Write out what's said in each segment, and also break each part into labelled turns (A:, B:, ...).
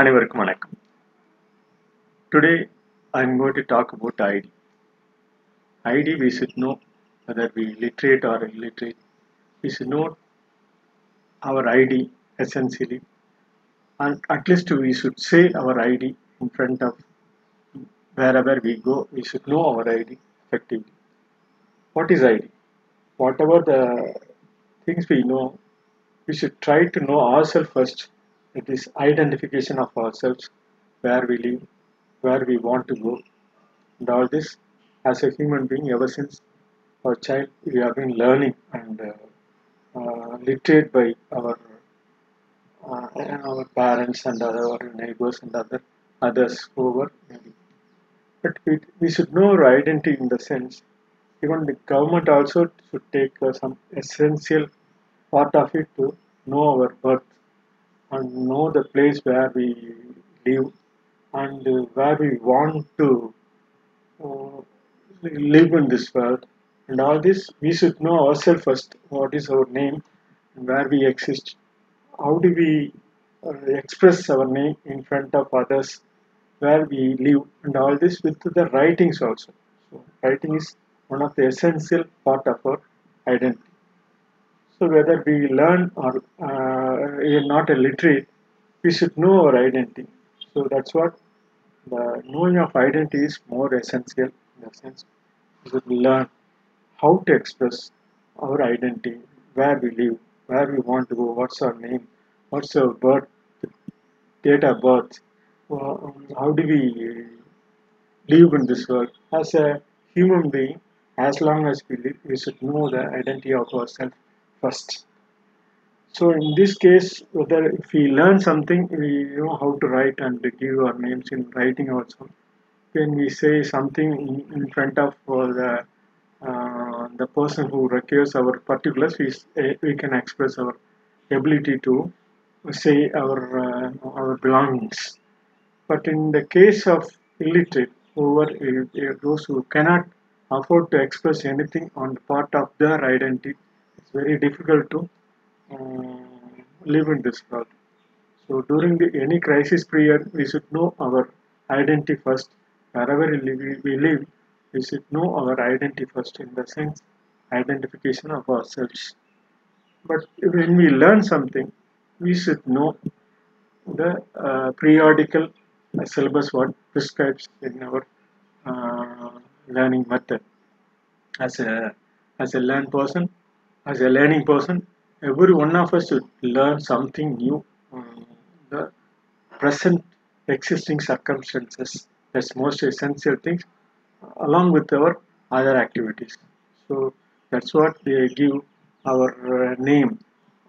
A: அனைவருக்கும் வணக்கம் today I am going to talk about ID ID we should know whether we literate or illiterate we should know our ID essentially and at least we should say our ID in front of wherever we go we should know our ID effectively what is ID whatever the things we know we should try to know ourselves first it is identification of ourselves where we live where we want to go. And all this as a human being ever since our child we have been learning and uh, uh, literate by our uh, our parents and our neighbors and other others over maybe. But we, we should know our identity in the sense even the government also should take uh, some essential part of it to know our birth and know the place where we live and where we want to uh, live in this world. And all this we should know ourselves first what is our name where we exist. How do we uh, express our name in front of others where we live and all this with the writings also. So writing is one of the essential part of our identity so whether we learn or uh, are not a literate we should know our identity so that's what the knowing of identity is more essential in the sense we should learn how to express our identity, where we live, where we want to go, what's our name, what's our birth, date of birth, uh, how do we live in this world. As a human being, as long as we live, we should know the identity of ourselves first. So in this case, whether if we learn something, we know how to write and give our names in writing also. When we say something in, in front of uh, the uh, the person who requires our particulars, we, uh, we can express our ability to say our uh, our belongings. But in the case of illiterate, over uh, those who cannot afford to express anything on the part of their identity, it's very difficult to uh, live in this world. So during the, any crisis period, we should know our identity first. Wherever we live, we should know our identity first in the sense identification of ourselves. But when we learn something, we should know the uh, periodical syllabus what prescribes in our uh, learning method. As a as a learn person, as a learning person, every one of us should learn something new. Um, the present existing circumstances, that's most essential things along with our other activities. So that's what they give our uh, name.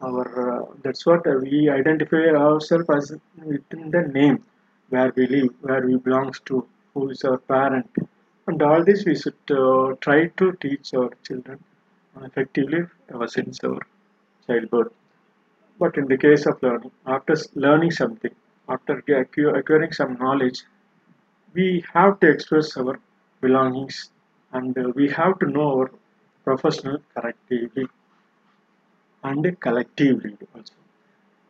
A: Our uh, that's what we identify ourselves as within the name where we live, where we belongs to, who is our parent, and all this we should uh, try to teach our children effectively ever since our childhood. But in the case of learning, after learning something, after acquiring some knowledge, we have to express our belongings and we have to know our professional collectively and collectively also.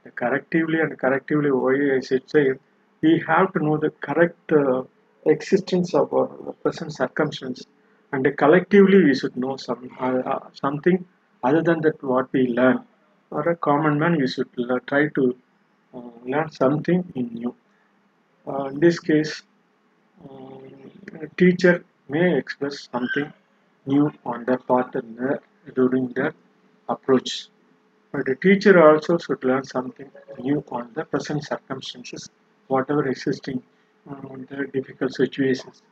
A: The collectively and collectively, why I should say, we have to know the correct uh, existence of our present circumstance, and collectively we should know some uh, something other than that what we learn. or a common man, we should try to uh, learn something new. in this case, a teacher may express something new on their part during their approach. But the teacher also should learn something new on the present circumstances, whatever existing on the difficult situations.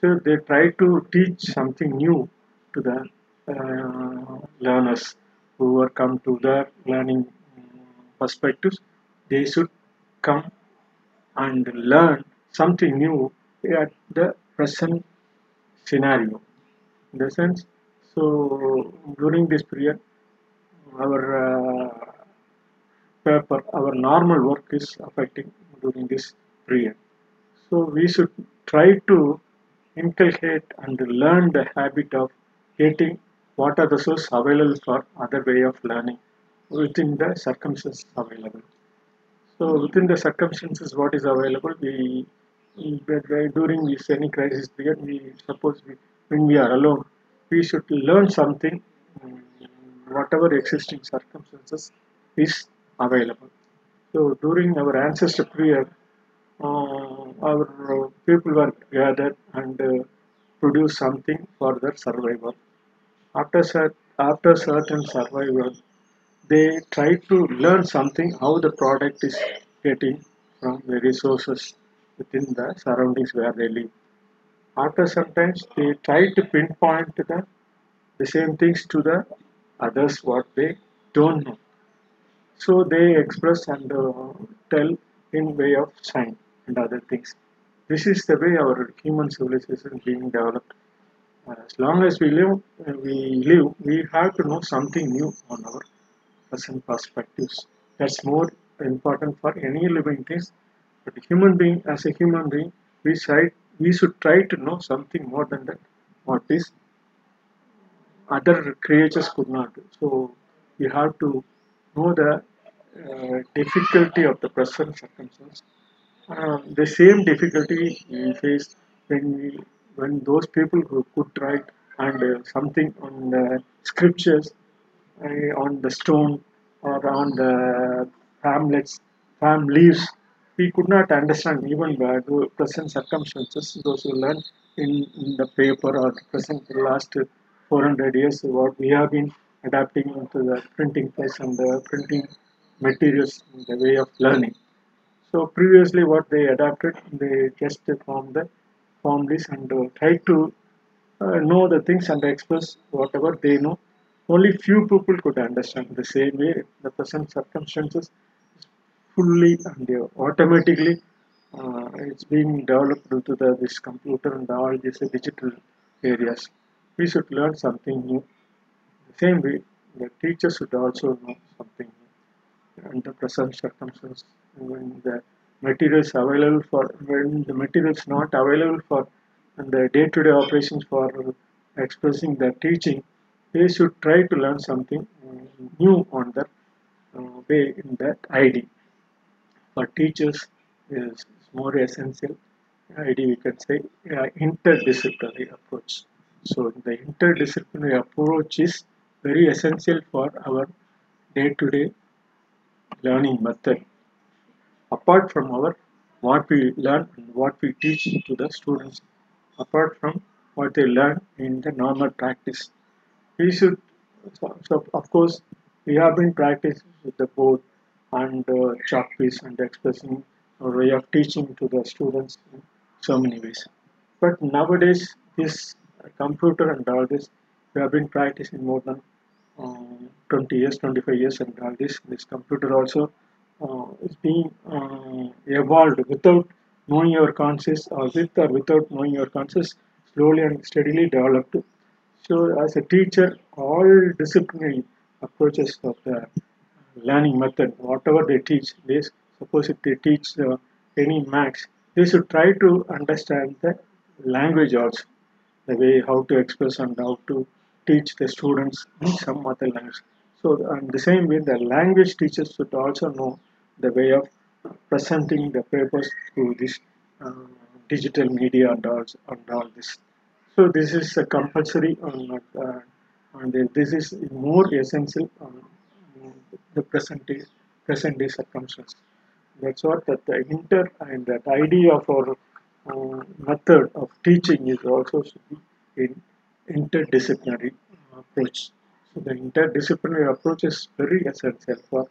A: So they try to teach something new to the uh, learners who are come to their learning perspectives. They should come and learn something new at the present scenario in the sense so during this period our uh, paper our normal work is affecting during this period so we should try to inculcate and learn the habit of getting what are the sources available for other way of learning within the circumstances available So within the circumstances, what is available, we, during this any crisis period, we suppose we, when we are alone, we should learn something, um, whatever existing circumstances is available. So during our ancestor period, our people were gathered and uh, produce something for their survival. After after certain survival, they try to learn something how the product is getting from the resources within the surroundings where they live. After sometimes they try to pinpoint the, the same things to the others what they don't know. So they express and uh, tell in way of sign and other things. This is the way our human civilization is being developed. As long as we live, uh, we live, we have to know something new on our present perspectives. That's more important for any living things. But human being, as a human being, we try, we should try to know something more than that. What is other creatures could not do. So we have to know the uh, difficulty of the present circumstance. Uh, the same difficulty we face when we when those people who could write and uh, something on the scriptures uh, on the stone or on the hamlets, palm leaves, we could not understand even the present circumstances. Those who learn in, in the paper or present the last 400 years, what we have been adapting into the printing press and the printing materials, in the way of learning. So previously, what they adapted, they just formed the form this and uh, try to uh, know the things and express whatever they know only few people could understand the same way the present circumstances fully and automatically uh, it's being developed due to the, this computer and all these digital areas. We should learn something new. The same way, the teachers should also know something new. The present circumstances, when the materials available for, when the materials not available for the day-to-day operations for expressing the teaching, they should try to learn something uh, new on that uh, way in that ID. For teachers, is more essential. ID we can say uh, interdisciplinary approach. So the interdisciplinary approach is very essential for our day-to-day learning method. Apart from our what we learn and what we teach to the students, apart from what they learn in the normal practice we should so, of course we have been practicing with the board and uh, chalk piece and expressing a way of teaching to the students in so many ways but nowadays this computer and all this we have been practicing more than um, 20 years 25 years and all this this computer also uh, is being uh, evolved without knowing your conscious or with or without knowing your conscious slowly and steadily developed. So as a teacher, all disciplinary approaches of the learning method, whatever they teach, they suppose if they teach uh, any max, they should try to understand the language also, the way how to express and how to teach the students in some other language. So and the same way, the language teachers should also know the way of presenting the papers through this uh, digital media and all, and all this. So this is a compulsory on uh, and this is more essential on the present day present day circumstances. That's what that the inter and that idea of our uh, method of teaching is also should be in interdisciplinary approach. So the interdisciplinary approach is very essential for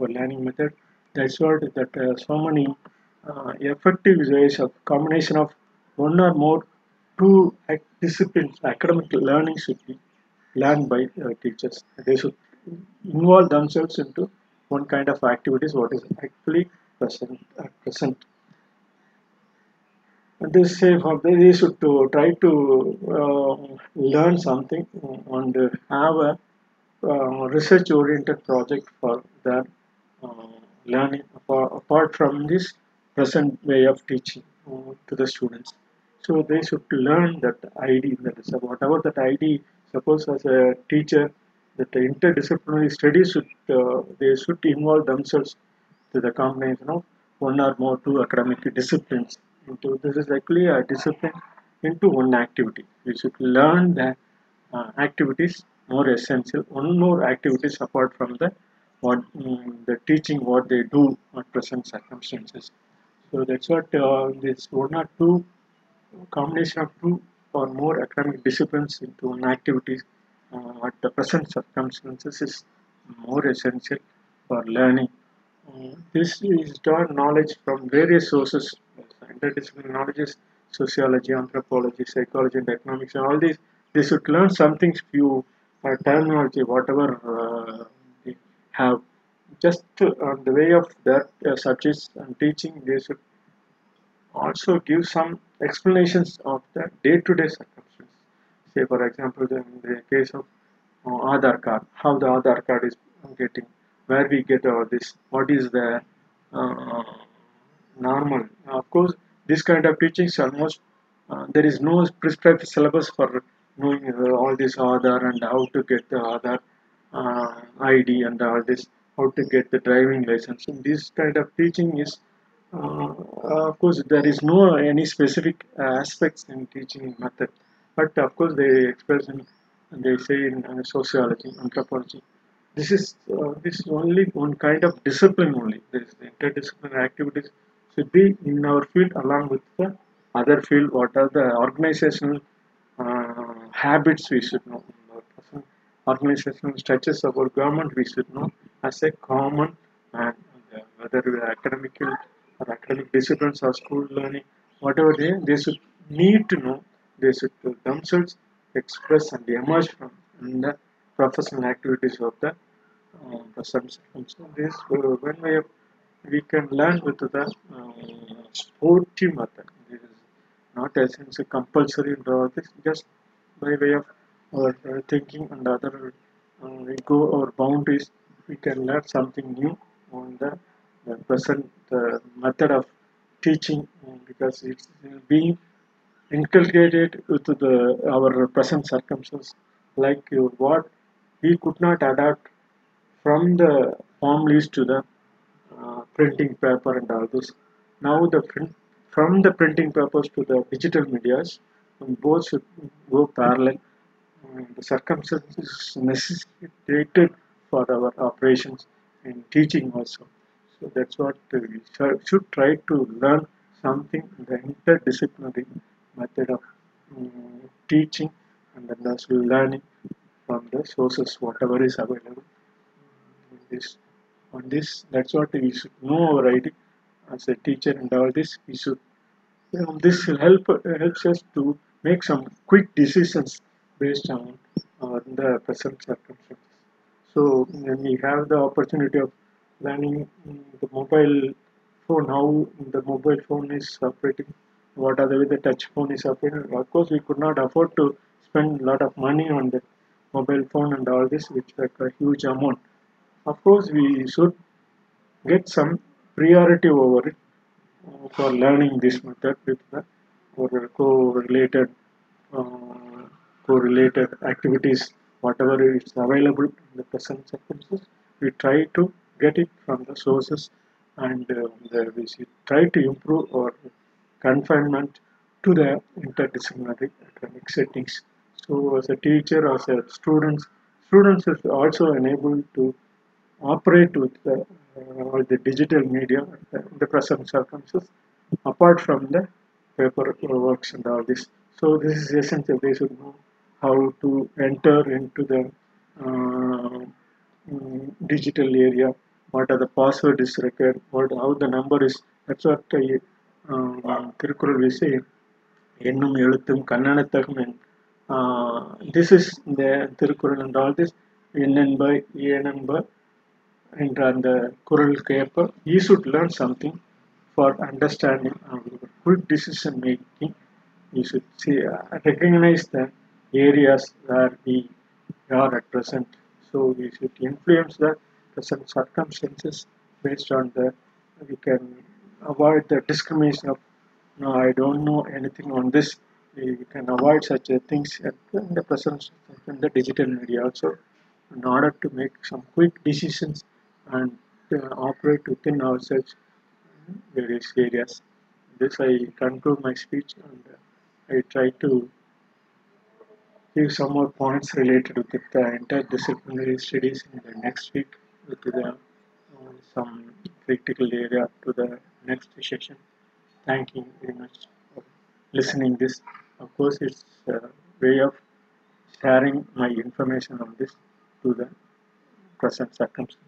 A: our learning method. That's what that uh, so many uh, effective ways of combination of one or more two disciplines, academic learning should be learned by uh, teachers. They should involve themselves into one kind of activities what is actually present at present. They say they should to try to uh, learn something and have a uh, research oriented project for their uh, learning apart from this present way of teaching to the students. So they should learn that ID, that is whatever that ID, suppose as a teacher, that the interdisciplinary studies should, uh, they should involve themselves to the combination of one or more two academic disciplines into this is actually a discipline into one activity. You should learn the uh, activities more essential. One more activities apart from the what um, the teaching what they do at present circumstances. So that's what uh, this one or two combination of two or more academic disciplines into an activity uh, at the present circumstances is more essential for learning. Uh, this is drawn knowledge from various sources. Interdisciplinary knowledge sociology, anthropology, psychology, and economics, and all these. They should learn something few uh, terminology, whatever uh, they have. Just on the way of that uh, subjects and teaching, they should also give some explanations of the day-to-day circumstances. Say, for example, in the case of uh, Aadhaar card, how the Aadhaar card is getting, where we get all this, what is the uh, normal. Of course, this kind of teachings almost uh, there is no prescribed syllabus for knowing uh, all this Aadhaar and how to get the Aadhaar uh, ID and all this, how to get the driving license. And this kind of teaching is uh, of course, there is no any specific aspects in teaching method, but of course they express in they say in uh, sociology, anthropology. This is uh, this is only one kind of discipline only. This interdisciplinary activities should be in our field along with the other field. What are the organizational uh, habits we should know? Organizational structures of our government we should know as a common and whether we are academical or academic disciplines or school learning, whatever they, they should need to know, they should themselves express and emerge from the professional activities of the uh, present circumstances. Uh, when we, have, we can learn with the uh, sportive method. This is not essentially compulsory all this, just by way of our uh, thinking and other uh, go or boundaries, we can learn something new on the the present uh, method of teaching because it's being inculcated with the our present circumstances like uh, what we could not adapt from the form list to the uh, printing paper and all this. Now the from the printing papers to the digital medias both should go parallel. The circumstances necessitated for our operations in teaching also. So that's what we should try to learn something the interdisciplinary method of um, teaching and then also learning from the sources whatever is available in this on this that's what we should know ID as a teacher and all this we should you know, this help helps us to make some quick decisions based on uh, the present circumstances so we have the opportunity of learning the mobile phone, how the mobile phone is operating, what are the way the touch phone is operating. Of course, we could not afford to spend a lot of money on the mobile phone and all this, which like a huge amount. Of course, we should get some priority over it uh, for learning this method with the or co-related uh, correlated activities, whatever is available in the present circumstances. We try to get it from the sources and uh, we try to improve our confinement to the interdisciplinary academic settings. So as a teacher, as a students, students is also enabled to operate with the, uh, the digital media in the present circumstances apart from the paper works and all this. So this is essential. They should know how to enter into the uh, mm, digital area what are the password is required, what how the number is. That's what Thirukkural we say என்னும் எழுத்தும் கண்ணனத்தகும் this is the Thirukkural and all this என்னென்ப ஏனென்ப என்ற அந்த குரலுக்கு ஏற்ப you should learn something for understanding quick decision making you should see, uh, recognize the areas where we are at present so we should influence that present circumstances based on the we can avoid the discrimination of no I don't know anything on this we can avoid such things in the present in the digital media also in order to make some quick decisions and operate within ourselves various areas. This I conclude my speech and I try to give some more points related with the interdisciplinary studies in the next week with the uh, some critical area to the next session. Thank you very much for listening this. Of course, it's a way of sharing my information on this to the present circumstances.